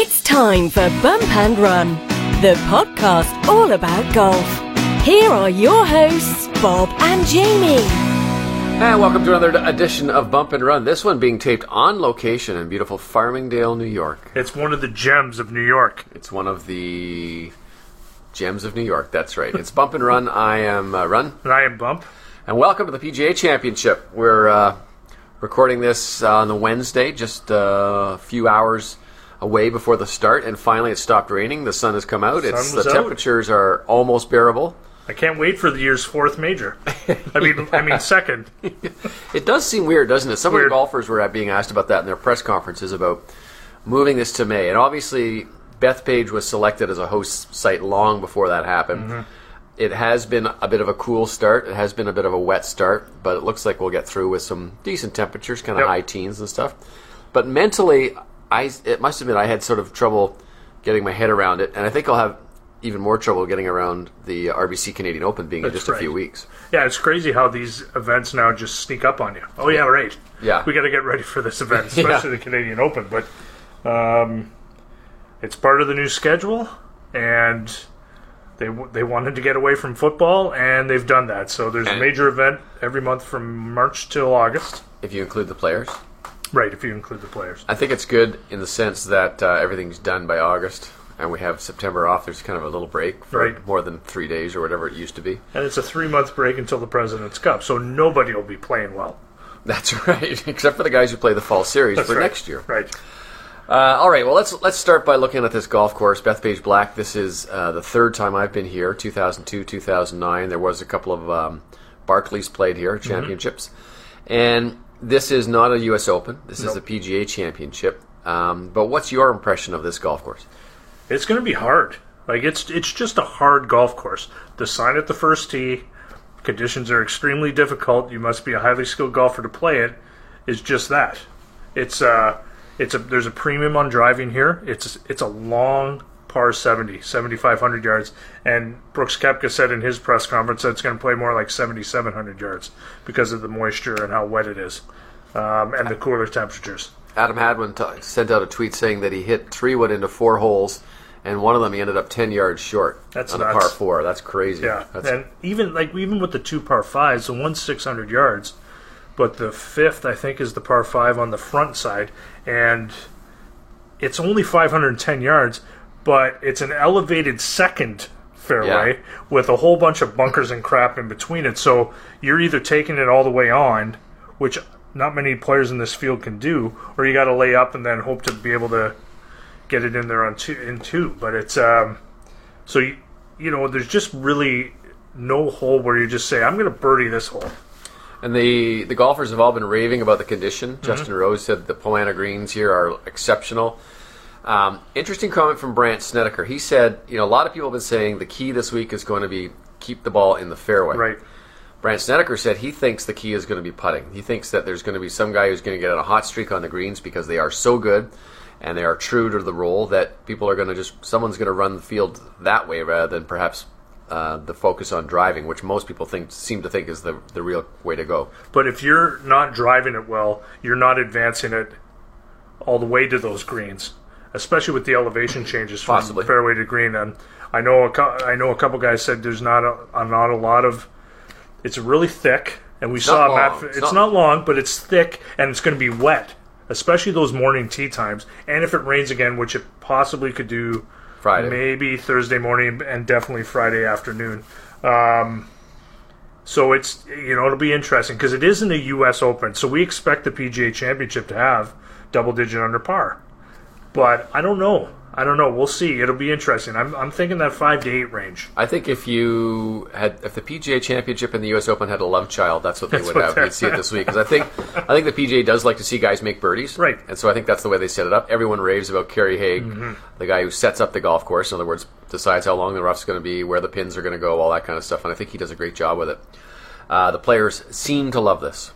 It's time for Bump and Run, the podcast all about golf. Here are your hosts, Bob and Jamie. And welcome to another edition of Bump and Run. This one being taped on location in beautiful Farmingdale, New York. It's one of the gems of New York. It's one of the gems of New York. That's right. It's Bump and Run. I am uh, Run. And I am Bump. And welcome to the PGA Championship. We're uh, recording this on the Wednesday, just uh, a few hours away before the start, and finally it stopped raining. The sun has come out. Sun it's the out. temperatures are almost bearable. I can't wait for the year's fourth major. I mean, I mean second. It does seem weird, doesn't it? Some of the golfers were being asked about that in their press conferences about moving this to May. And obviously, Bethpage was selected as a host site long before that happened. Mm-hmm. It has been a bit of a cool start. It has been a bit of a wet start, but it looks like we'll get through with some decent temperatures, kind of Yep. high teens and stuff. But mentally, I it must admit I had sort of trouble getting my head around it, and I think I'll have even more trouble getting around the RBC Canadian Open being in That's just a few weeks. Yeah, it's crazy how these events now just sneak up on you. Oh yeah, right. Yeah. we got to get ready for this event, especially Yeah. the Canadian Open. But um, it's part of the new schedule, and they they wanted to get away from football, and they've done that. So there's a major event every month from March till August. If you include the players. Right, if you include the players. I think it's good in the sense that uh, everything's done by August, and we have September off. There's kind of a little break for Right. more than three days or whatever it used to be. And it's a three month break until the President's Cup, so nobody will be playing well. That's right, except for the guys who play the fall series for right. next year. Right. Uh, all right, well let's let's start by looking at this golf course, Bethpage Black. This is uh, the third time I've been here, 2002, 2009. There was a couple of um, Barclays played here, Mm-hmm. championships, and this is not a U.S. Open. This is Nope. a PGA Championship. Um, but what's your impression of this golf course? It's going to be hard. Like it's it's just a hard golf course. The sign at the first tee, conditions are extremely difficult. You must be a highly skilled golfer to play it. Is just that. It's uh it's a there's a premium on driving here. It's it's a long par 70, 7500 yards and Brooks Koepka said in his press conference that it's going to play more like 7700 yards because of the moisture and how wet it is. Um, and the cooler temperatures. Adam Hadwin t- sent out a tweet saying that he hit three wood into four holes, and one of them he ended up ten yards short That's on a par four. That's crazy. Yeah, That's, and even like even with the two par fives, the one's six hundred yards, but the fifth I think is the par five on the front side, and it's only five hundred and ten yards, but it's an elevated second fairway Yeah. with a whole bunch of bunkers and crap in between it. So you're either taking it all the way on, which not many players in this field can do, or you got to lay up and then hope to be able to get it in there on two in two. But it's um, so you, you know, there's just really no hole where you just say, "I'm going to birdie this hole." and the the golfers have all been raving about the condition. Mm-hmm. Justin Rose said the Poa annua greens here are exceptional. Um, interesting comment from Brandt Snedeker. He said, you know, a lot of people have been saying the key this week is going to be keep the ball in the fairway. Right. Brandt Snedeker said he thinks the key is going to be putting. He thinks that there's going to be some guy who's going to get on a hot streak on the greens because they are so good and they are true to the role that people are going to just someone's going to run the field that way rather than perhaps uh, the focus on driving, which most people think seem to think is the the real way to go. But if you're not driving it well, you're not advancing it all the way to those greens, especially with the elevation changes from Possibly. fairway to green. And I know a cou- I know a couple guys said there's not a, not a lot of. It's really thick, and we saw not Matt. It's, It's not, long, but it's thick, and it's going to be wet, especially those morning tee times. And if it rains again, which it possibly could do. Friday. Maybe Thursday morning and definitely Friday afternoon. Um, so it's you know it'll be interesting because it isn't a U.S. Open, so we expect the PGA Championship to have double digit under par. But I don't know. I don't know. We'll see. It'll be interesting. I'm, I'm thinking that five to eight range. I think if you had, if the PGA Championship and the U.S. Open had a love child, that's what they That's would what have. You'd see it this week because I think, I think the PGA does like to see guys make birdies, Right. And so I think that's the way they set it up. Everyone raves about Kerry Haigh, Mm-hmm. the guy who sets up the golf course. In other words, decides how long the rough's going to be, where the pins are going to go, all that kind of stuff. And I think he does a great job with it. Uh, the players seem to love this.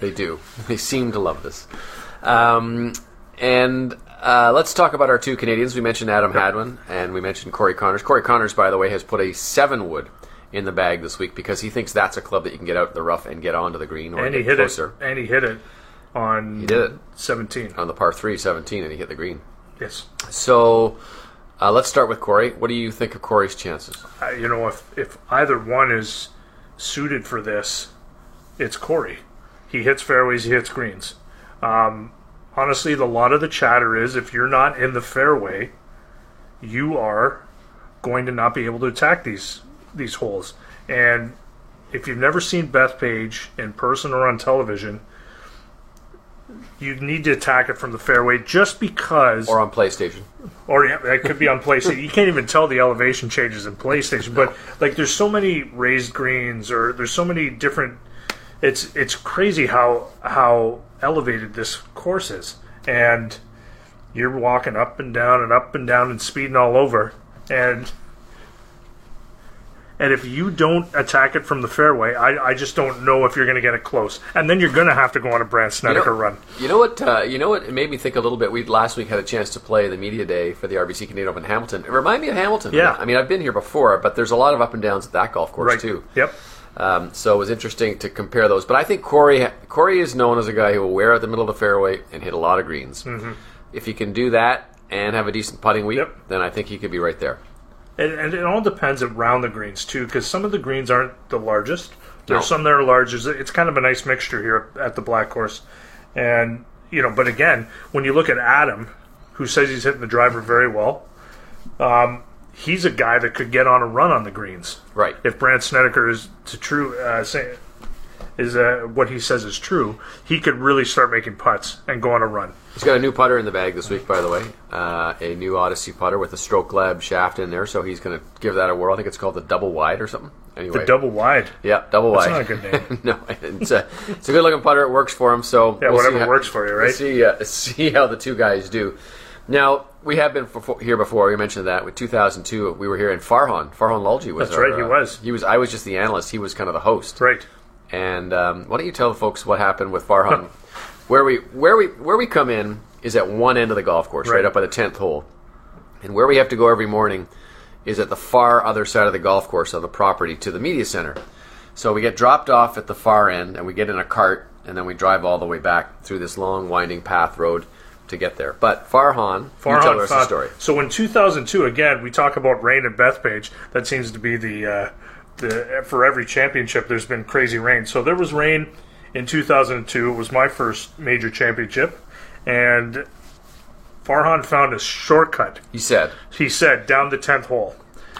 They do. they seem to love this. Um, and uh, let's talk about our two Canadians. We mentioned Adam Hadwin and we mentioned Corey Conners. Corey Conners, by the way, has put a seven wood in the bag this week because he thinks that's a club that you can get out of the rough and get onto the green or And he hit closer it. And he hit it on He did it. 17. on the par three, 17, and he hit the green. Yes. So uh, let's start with Corey. What do you think of Corey's chances? Uh, you know, if if either one is suited for this, it's Corey. He hits fairways, he hits greens. Um, honestly, the lot of the chatter is if you're not in the fairway, you are going to not be able to attack these these holes. And if you've never seen Bethpage in person or on television, you need to attack it from the fairway just because Or on PlayStation? or yeah, that could be on PlayStation. You can't even tell the elevation changes in PlayStation, but like there's so many raised greens or there's so many different. It's it's crazy how how elevated this course is, and you're walking up and down and up and down and speeding all over, and and if you don't attack it from the fairway, I, I just don't know if you're going to get it close, and then you're going to have to go on a Brandt Snedeker know- run. You know what? Uh, you know what? It made me think a little bit. We last week had a chance to play the media day for the RBC Canadian Open Hamilton. It reminded me of Hamilton. Yeah. I mean, I've been here before, but there's a lot of up and downs at that golf course too. Yep. Um, so it was interesting to compare those. But I think Corey Corey is known as a guy who will wear at the middle of the fairway and hit a lot of greens. If he can do that and have a decent putting week, Yep. then I think he could be right there. And, and it all depends around the greens too, because some of the greens aren't the largest. There's No. some that are large. It's- It's kind of a nice mixture here at the Black Course, and you know. But again, when you look at Adam, who says he's hitting the driver very well, um, he's a guy that could get on a run on the greens. Right. If Brandt Snedeker is to true, uh, say, is uh, what he says is true, he could really start making putts and go on a run. He's got a new putter in the bag this week, by the way. Uh, a new Odyssey putter with a Stroke Lab shaft in there, so he's going to give that a whirl. I think it's called the Double Wide or something. Anyway, The double wide. yeah, Double That's Wide. not a good name. no, it's a it's a good looking putter. It works for him. So Yeah, we'll whatever how- works for you, we'll right? see uh, see how the two guys do. Now we have been here before. We mentioned that with 2002, we were here in Farhan. Farhan Lalji was. That's our, right, he uh, was. He was. I was just the analyst. He was kind of the host. Right. And um, why don't you tell the folks what happened with Farhan? where we where we where we come in is at one end of the golf course, right, Right. up by the tenth hole, and where we have to go every morning is at the far other side of the golf course of the property to the media center. So we get dropped off at the far end, and we get in a cart, and then we drive all the way back through this long winding path road to get there. But Farhan, you Farhan tell us the story. So in 2002, again, we talk about rain at Bethpage. That seems to be the uh, the for every championship. There's been crazy rain. So there was rain in 2002. It was my first major championship, and Farhan found a shortcut. He said, He said down the 10th hole.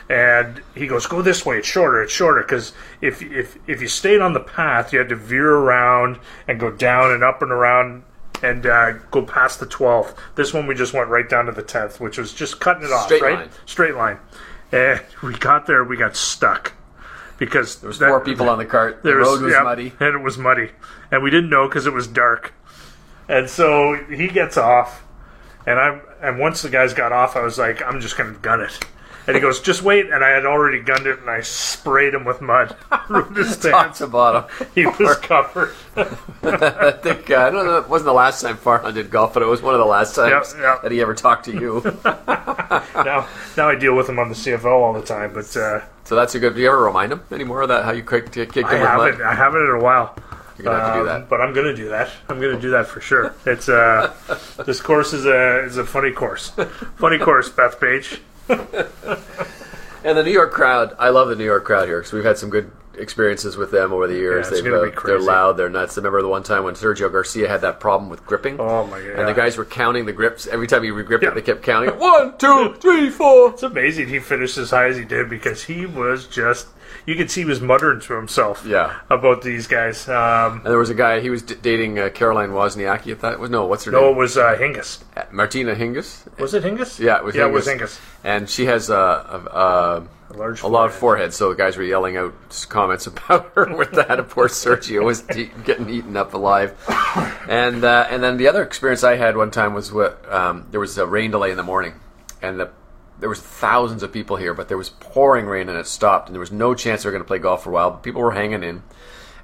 And he goes, go this way. It's shorter. It's shorter because if if if you stayed on the path, you had to veer around and go down and up and around and uh, go past the 12th. This one we just went right down to the 10th, which was just cutting it off, Straight right? line. Straight line. And we got there, we got stuck because there "There was four people on the cart. The there road was yeah, muddy." and it was muddy, and we didn't know because it was dark. And so he gets off, and I and once the guys got off, I was like, I'm just gonna gun it. And he goes, just wait. And I had already gunned it, and I sprayed him with mud. Ruined his Top to bottom. He was covered. I think uh, I don't know. It wasn't the last time Farhan did golf, but it was one of the last times Yep, yep. that he ever talked to you. now, now I deal with him on the CFL all the time, but uh, so that's a good. Do you ever remind him anymore of that? How you kicked, kicked him I with haven't. mud? I haven't in a while. You're gonna have to do Um, that. But I'm going to do that. I'm going to do that for sure. It's uh, this course is a is a funny course. Funny course, Bethpage. And the New York crowd, I love the New York crowd here because we've had some good experiences with them over the years. it's They've, uh, They're loud, they're nuts. I remember the one time when Sergio Garcia had that problem with gripping. Oh my god! And the guys were counting the grips. Every time he regripped Yeah. it, they kept counting it. One, two, three, four. It's amazing he finished as high as he did because he was just. You could see he was muttering to himself. Yeah. About these guys. Um, And there was a guy, he was d- dating uh, Caroline Wozniacki at that. Was no, what's her name no, it was uh, Hingis. Uh, Martina Hingis. Was it Hingis? Yeah, it was yeah, Hingis. it was Hingis. And she has uh, a, a, A large, a lot of forehead. forehead, so the guys were yelling out comments about her with that. And poor Sergio was de- getting eaten up alive. And uh, and then the other experience I had one time was what um, there was a rain delay in the morning, and the, there was thousands of people here, but there was pouring rain and it stopped, and there was no chance they were going to play golf for a while. But people were hanging in,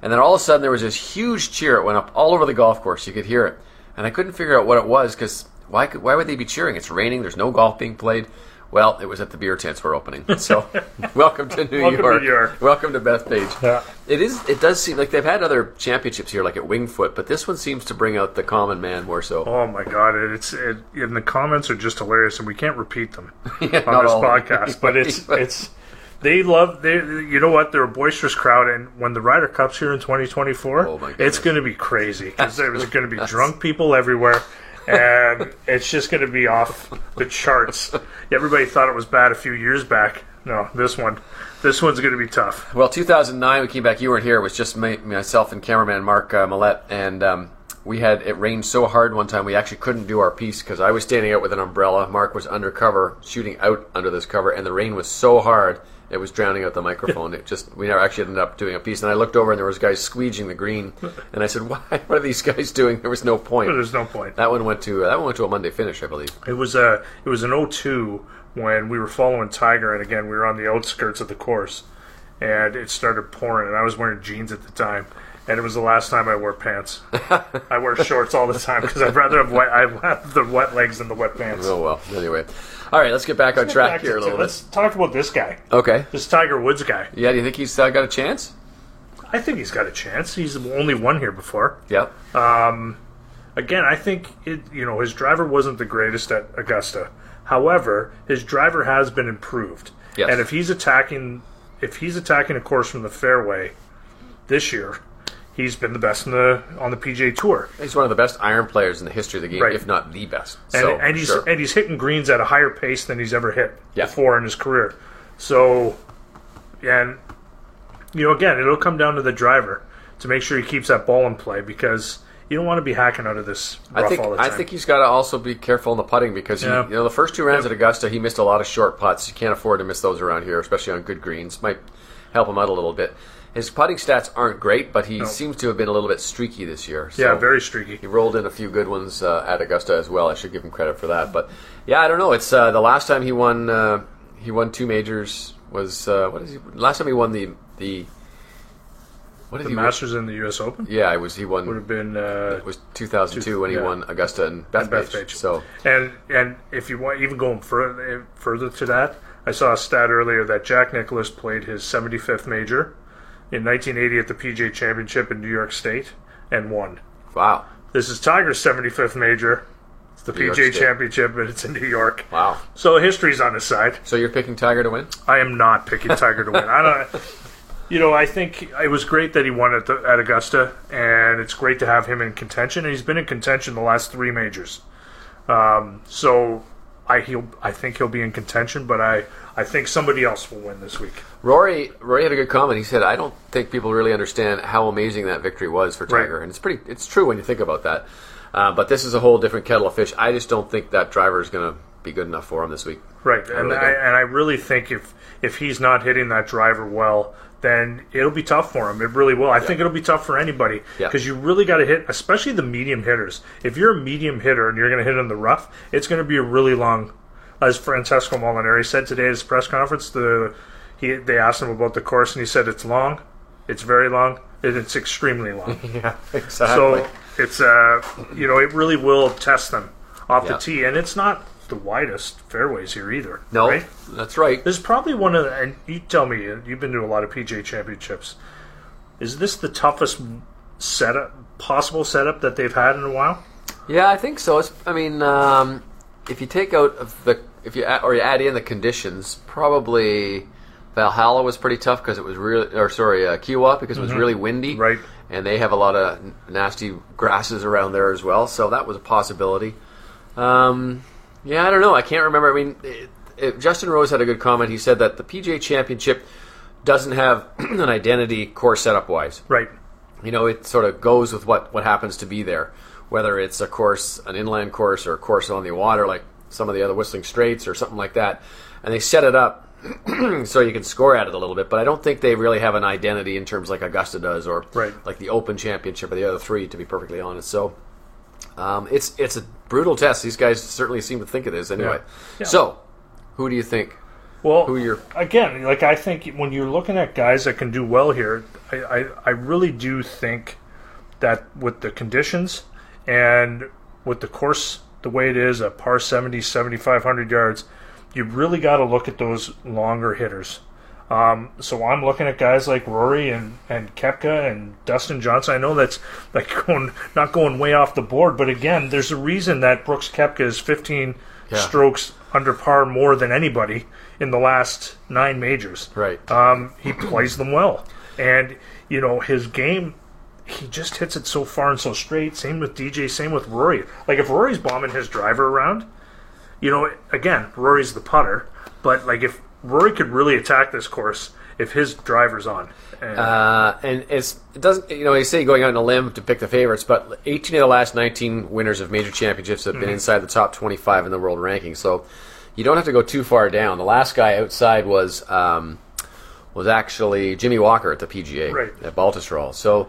and then all of a sudden there was this huge cheer. It went up all over the golf course. You could hear it, and I couldn't figure out what it was because why could, why would they be cheering? It's raining. There's no golf being played. Well, it was at the beer tents we're opening. So, welcome to New Welcome to York. New York. Welcome to Bethpage. Yeah. It is. It does seem like they've had other championships here, like at Winged Foot, but this one seems to bring out the common man more so. Oh my god! It's it, and the comments are just hilarious, and we can't repeat them Yeah, on this podcast. But it's it's they love they you know what they're a boisterous crowd, and when the Ryder Cup's here in 2024, Oh, it's going to be crazy because there's going to be drunk people everywhere. And it's just going to be off the charts. Everybody thought it was bad a few years back. No, this one, this one's going to be tough. Well, 2009, we came back. You weren't here. It was just my, myself and cameraman Mark uh, Millette, and um, we had it rained so hard one time we actually couldn't do our piece because I was standing out with an umbrella. Mark was undercover, shooting out under this cover, and the rain was so hard it was drowning out the microphone. it just we never actually ended up doing a piece. And I looked over and there was guys squeeging the green, and I said, "Why? What are these guys doing?" There was no point. There's no point. That one went to uh, that one went to a Monday finish, I believe. It was a it was an 02 when we were following Tiger, and again we were on the outskirts of the course, and it started pouring, and I was wearing jeans at the time, and it was the last time I wore pants. I wear shorts all the time because I'd rather have wet I have the wet legs than the wet pants. Oh well. Anyway, all right, let's get back on track Back here a little bit. Let's talk about this guy, Okay. this Tiger Woods guy. Yeah. Do you think he's uh, got a chance? I think he's got a chance. He's only won here before. Yep. Again, I think it. You know, his driver wasn't the greatest at Augusta. However, his driver has been improved. Yes. And if he's attacking, if he's attacking a course from the fairway this year, he's been the best in the on the PGA Tour. He's one of the best iron players in the history of the game, Right. if not the best. And, so, and he's sure. and he's hitting greens at a higher pace than he's ever hit Yeah. before in his career. So, and you know, again, it'll come down to the driver to make sure he keeps that ball in play because you don't want to be hacking out of this rough I think all the I think he's got to also be careful in the putting because he, you know the first two rounds Yeah. at Augusta he missed a lot of short putts. You can't afford to miss those around here, especially on good greens. Might help him out a little bit. His putting stats aren't great, but he seems to have been a little bit streaky this year. So yeah, very streaky. He rolled in a few good ones uh, at Augusta as well. I should give him credit for that. But yeah, I don't know. It's uh, the last time he won. Uh, he won two majors. Was uh, what is he? Last time he won the the. What did The he win? Masters in the U.S. Open Yeah, it was. He won. would have been, uh, It was 2002 when he yeah. won Augusta and Bethpage. Bethpage. So and and if you want even going further further to that, I saw a stat earlier that Jack Nicklaus played his 75th major in 1980 at the PGA Championship in New York State and won. wow, This is Tiger's 75th major. It's the New PGA Championship, but it's in New York. wow. So history's on his side. So you're picking Tiger to win? I am not picking Tiger to win. I don't. You know, I think it was great that he won at, the, at Augusta, and it's great to have him in contention. And he's been in contention the last three majors. Um, so I he'll I think he'll be in contention, but I I think somebody else will win this week. Rory Rory had a good comment. He said, "I don't think people really understand how amazing that victory was for Tiger, Right. and it's pretty. It's true when you think about that. Uh, but this is a whole different kettle of fish. I just don't think that driver is going to be good enough for him this week. Right, and really I, and I really think if if he's not hitting that driver well, then it'll be tough for him. It really will. I think it'll be tough for anybody Yeah. because you really got to hit, especially the medium hitters. If you're a medium hitter and you're going to hit in the rough, it's going to be a really long. As Francesco Molinari said today at his press conference, the he they asked him about the course and he said it's long, it's very long, and it's extremely long. Yeah, exactly. So it's uh you know it really will test them off Yeah. the tee, and it's not the widest fairways here either. no, right? that's right. This is probably one of the, and you tell me, you've been to a lot of PGA championships. Is this the toughest setup, possible setup that they've had in a while? Yeah, I think so. It's, I mean, um, if you take out of the if you add, or you add in the conditions, probably Valhalla was pretty tough because it was really, or sorry, uh, Kiawah because it was really windy, Right. And they have a lot of nasty grasses around there as well, so that was a possibility. Um, yeah, I don't know. I can't remember. I mean, it, it, Justin Rose had a good comment. He said that the PGA Championship doesn't have an identity course setup wise Right. you know, it sort of goes with what, what happens to be there. Whether it's a course, an inland course, or a course on the water, like some of the other Whistling Straits or something like that. And they set it up so you can score at it a little bit. But I don't think they really have an identity in terms like Augusta does, or Right. like the Open Championship or the other three, to be perfectly honest. So um, it's it's a brutal test. These guys certainly seem to think it is anyway. Yeah. So, who do you think? Well, Who you're- again, like I think when you're looking at guys that can do well here, I, I, I really do think that with the conditions and with the course the way it is, a par 70, 7,500 yards, you really got to look at those longer hitters. Um, so I'm looking at guys like Rory and, and Koepka and Dustin Johnson. I know that's like going not going way off the board, but again, there's a reason that Brooks Koepka is 15 Yeah. strokes under par more than anybody in the last nine majors. Right. Um, he plays them well, and you know his game. He just hits it so far and so straight. Same with DJ. Same with Rory. Like if Rory's bombing his driver around, you know, again, Rory's the putter, but like if Rory could really attack this course if his driver's on. And, Uh, and it's it doesn't you know you say going out on a limb to pick the favorites, but 18 of the last 19 winners of major championships have been inside the top 25 in the world ranking. So you don't have to go too far down. The last guy outside was um, was actually Jimmy Walker at the PGA Right. at Baltusrol. So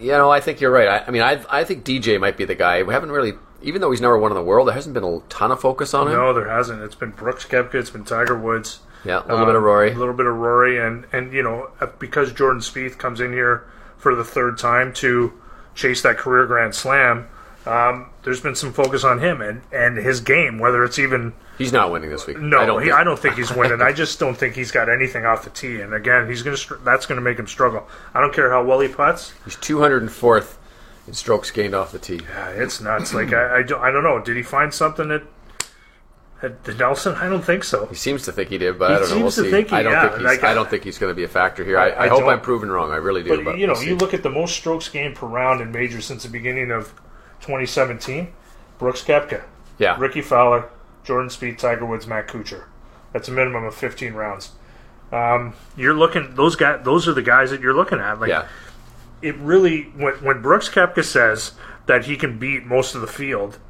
you know I think you're right. I, I mean I I think DJ might be the guy. We haven't really even though he's number one in the world, there hasn't been a ton of focus on him. no, there hasn't. It's been Brooks Koepka. It's been Tiger Woods. Yeah, a little bit of Rory. A little bit of Rory, and and you know uh, because Jordan Spieth comes in here for the third time to chase that career Grand Slam. Um, there's been some focus on him and, and his game, whether it's even He's not winning this week. no, I don't he, think. I don't think he's winning. I just don't think he's got anything off the tee. And again, he's going to that's gonna make him struggle. I don't care how well he puts. He's 204th in strokes gained off the tee. Yeah, it's nuts. Like I, I, don't, I don't know. Did he find something at at the Nelson? I don't think so. He seems to think he did, but He I don't know. We'll seems to see. think he- I don't yeah, think he's. like, I don't think he's going to be a factor here. I, I- I, hope I'm proven wrong. I really do. But, But, you know, we'll you look at the most strokes gained per round in majors since the beginning of 2017. Brooks Koepka, yeah, Rickie Fowler, Jordan Spieth, Tiger Woods, Matt Kuchar. That's a minimum of 15 rounds. Um, you're looking; those guys, those are the guys that you're looking at. Like, yeah, it really when when Brooks Koepka says that he can beat most of the field,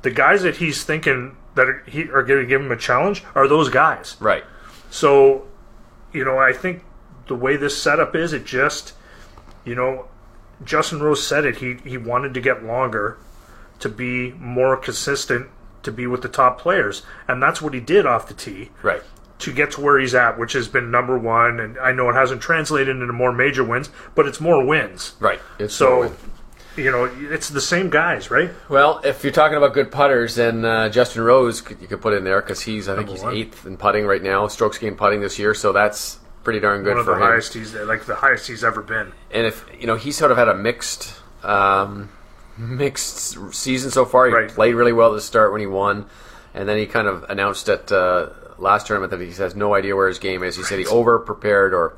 the guys that he's thinking that are, he, are going to give him a challenge are those guys. right. So, you know, I think the way this setup is, it just, you know, Justin Rose said it. He he wanted to get longer to be more consistent to be with the top players, and that's what he did off the tee Right. to get to where he's at, which has been number one. And I know it hasn't translated into more major wins, but it's more wins. Right. It's So, you know, it's the same guys, right? well, if you're talking about good putters, then uh, Justin Rose you could put in there because he's I think Number he's one. eighth in putting right now, strokes gained putting this year. So that's pretty darn good One of for the him. highest he's like the highest he's ever been. And if you know, he sort of had a mixed, um, mixed season so far. He Right. played really well at the start when he won, and then he kind of announced at uh, last tournament that he has no idea where his game is. He said he over prepared or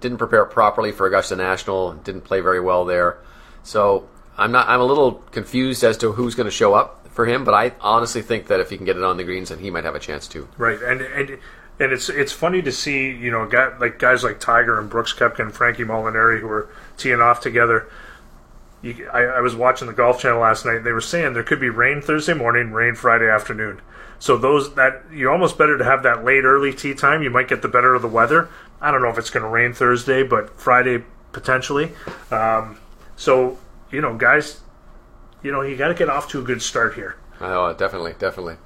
didn't prepare properly for Augusta National. Didn't play very well there. So I'm not. I'm a little confused as to who's going to show up for him. But I honestly think that if he can get it on the greens, then he might have a chance too. Right, and and and it's it's funny to see you know guy, like guys like Tiger and Brooks Koepka and Frankie Molinari who are teeing off together. You, I, I was watching the Golf Channel last night. They were saying there could be rain Thursday morning, rain Friday afternoon. So those that you're almost better to have that late early tea time. You might get the better of the weather. I don't know if it's going to rain Thursday, but Friday potentially. Um, so you know, guys, you know you got to get off to a good start here. Oh, definitely, definitely.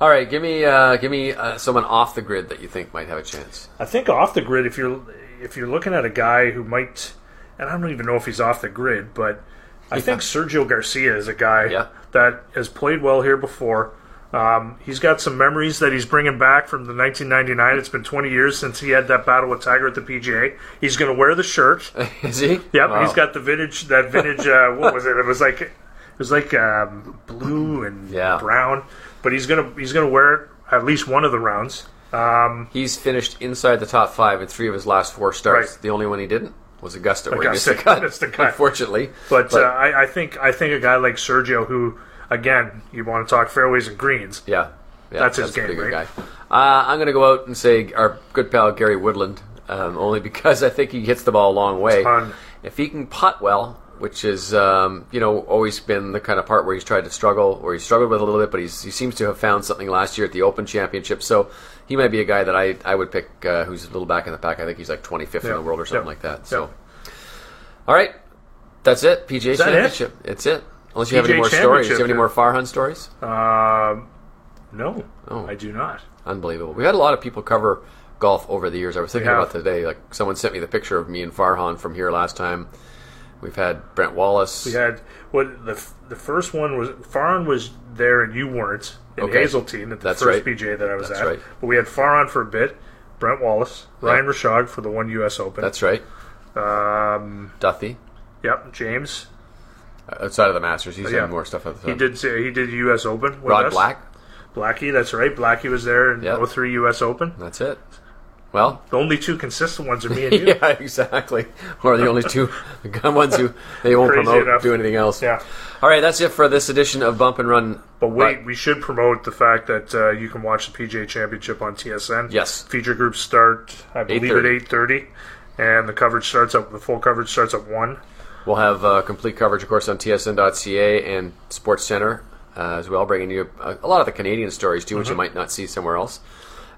All right, give me, uh, give me uh, someone off the grid that you think might have a chance. I think off the grid, if you're if you're looking at a guy who might, and I don't even know if he's off the grid, but I think Sergio Garcia is a guy Yeah. that has played well here before. Um, he's got some memories that he's bringing back from the 1999. It's been 20 years since he had that battle with Tiger at the PGA. He's going to wear the shirt. Is he? Yep, Wow. he's got the vintage. That vintage. Uh, what was it? It was like it was like um, blue and Yeah. brown. But he's gonna he's gonna wear it at least one of the rounds. Um, He's finished inside the top five in three of his last four starts. Right. The only one he didn't was Augusta, Augusta, the cut. missed the cut. Unfortunately, But, uh, I, I think I think a guy like Sergio, who again, you want to talk fairways and greens, yeah, yeah, That's his a game, right? guy. Uh, I'm going to go out and say our good pal Gary Woodland, um, only because I think he hits the ball a long way. Ton. If he can putt well, which is um, you know always been the kind of part where he's tried to struggle, or he struggled with a little bit, but he's, he seems to have found something last year at the Open Championship. So he might be a guy that I, I would pick uh, who's a little back in the pack. I think he's like 25th in the world or something Yeah. like that. So. Yeah. All right, that's it. PGA that it? Championship. It's it. Unless you have any more stories. Do you have any more Farhan stories? um, no, Oh. I do not. Unbelievable. We had a lot of people cover golf over the years. I was thinking about today. Like someone sent me the picture of me and Farhan from here last time. We've had Brent Wallace. We had what the the first one was Farhan was there and you weren't in Okay. Hazeltine at the That's first right. That I was That's at. right. But we had Farhan for a bit, Brent Wallace, Ryan Rishaug for the one U.S. Open. That's right. um, Duthie. yep, James. Outside of the Masters, he's yeah. done more stuff. He did say he did U.S. Open. Rod us. Black. Blackie, that's right. Blackie was there in Yep. 03 U.S. Open. That's it. Well, The only two consistent ones are me and you. yeah, exactly. Or the only two ones who they won't Crazy promote enough. do anything else. Yeah. All right, that's it for this edition of Bump and Run. But wait, we should promote the fact that uh, you can watch the PGA Championship on TSN. Yes. Feature groups start, I believe, at 8:30. and the coverage starts up. The full coverage starts at one. We'll have uh, complete coverage, of course, on TSN.ca and Sports Center uh, as well, bringing you a, a lot of the Canadian stories too, which Mm-hmm. you might not see somewhere else.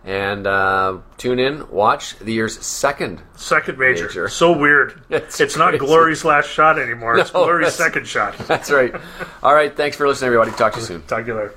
And uh, tune in, watch the year's second. Second major. Major. So weird. It's It's, not. Glory's last shot anymore. It's Glory's second shot. That's right. All right, thanks for listening, everybody. Talk to you soon. Talk to you later.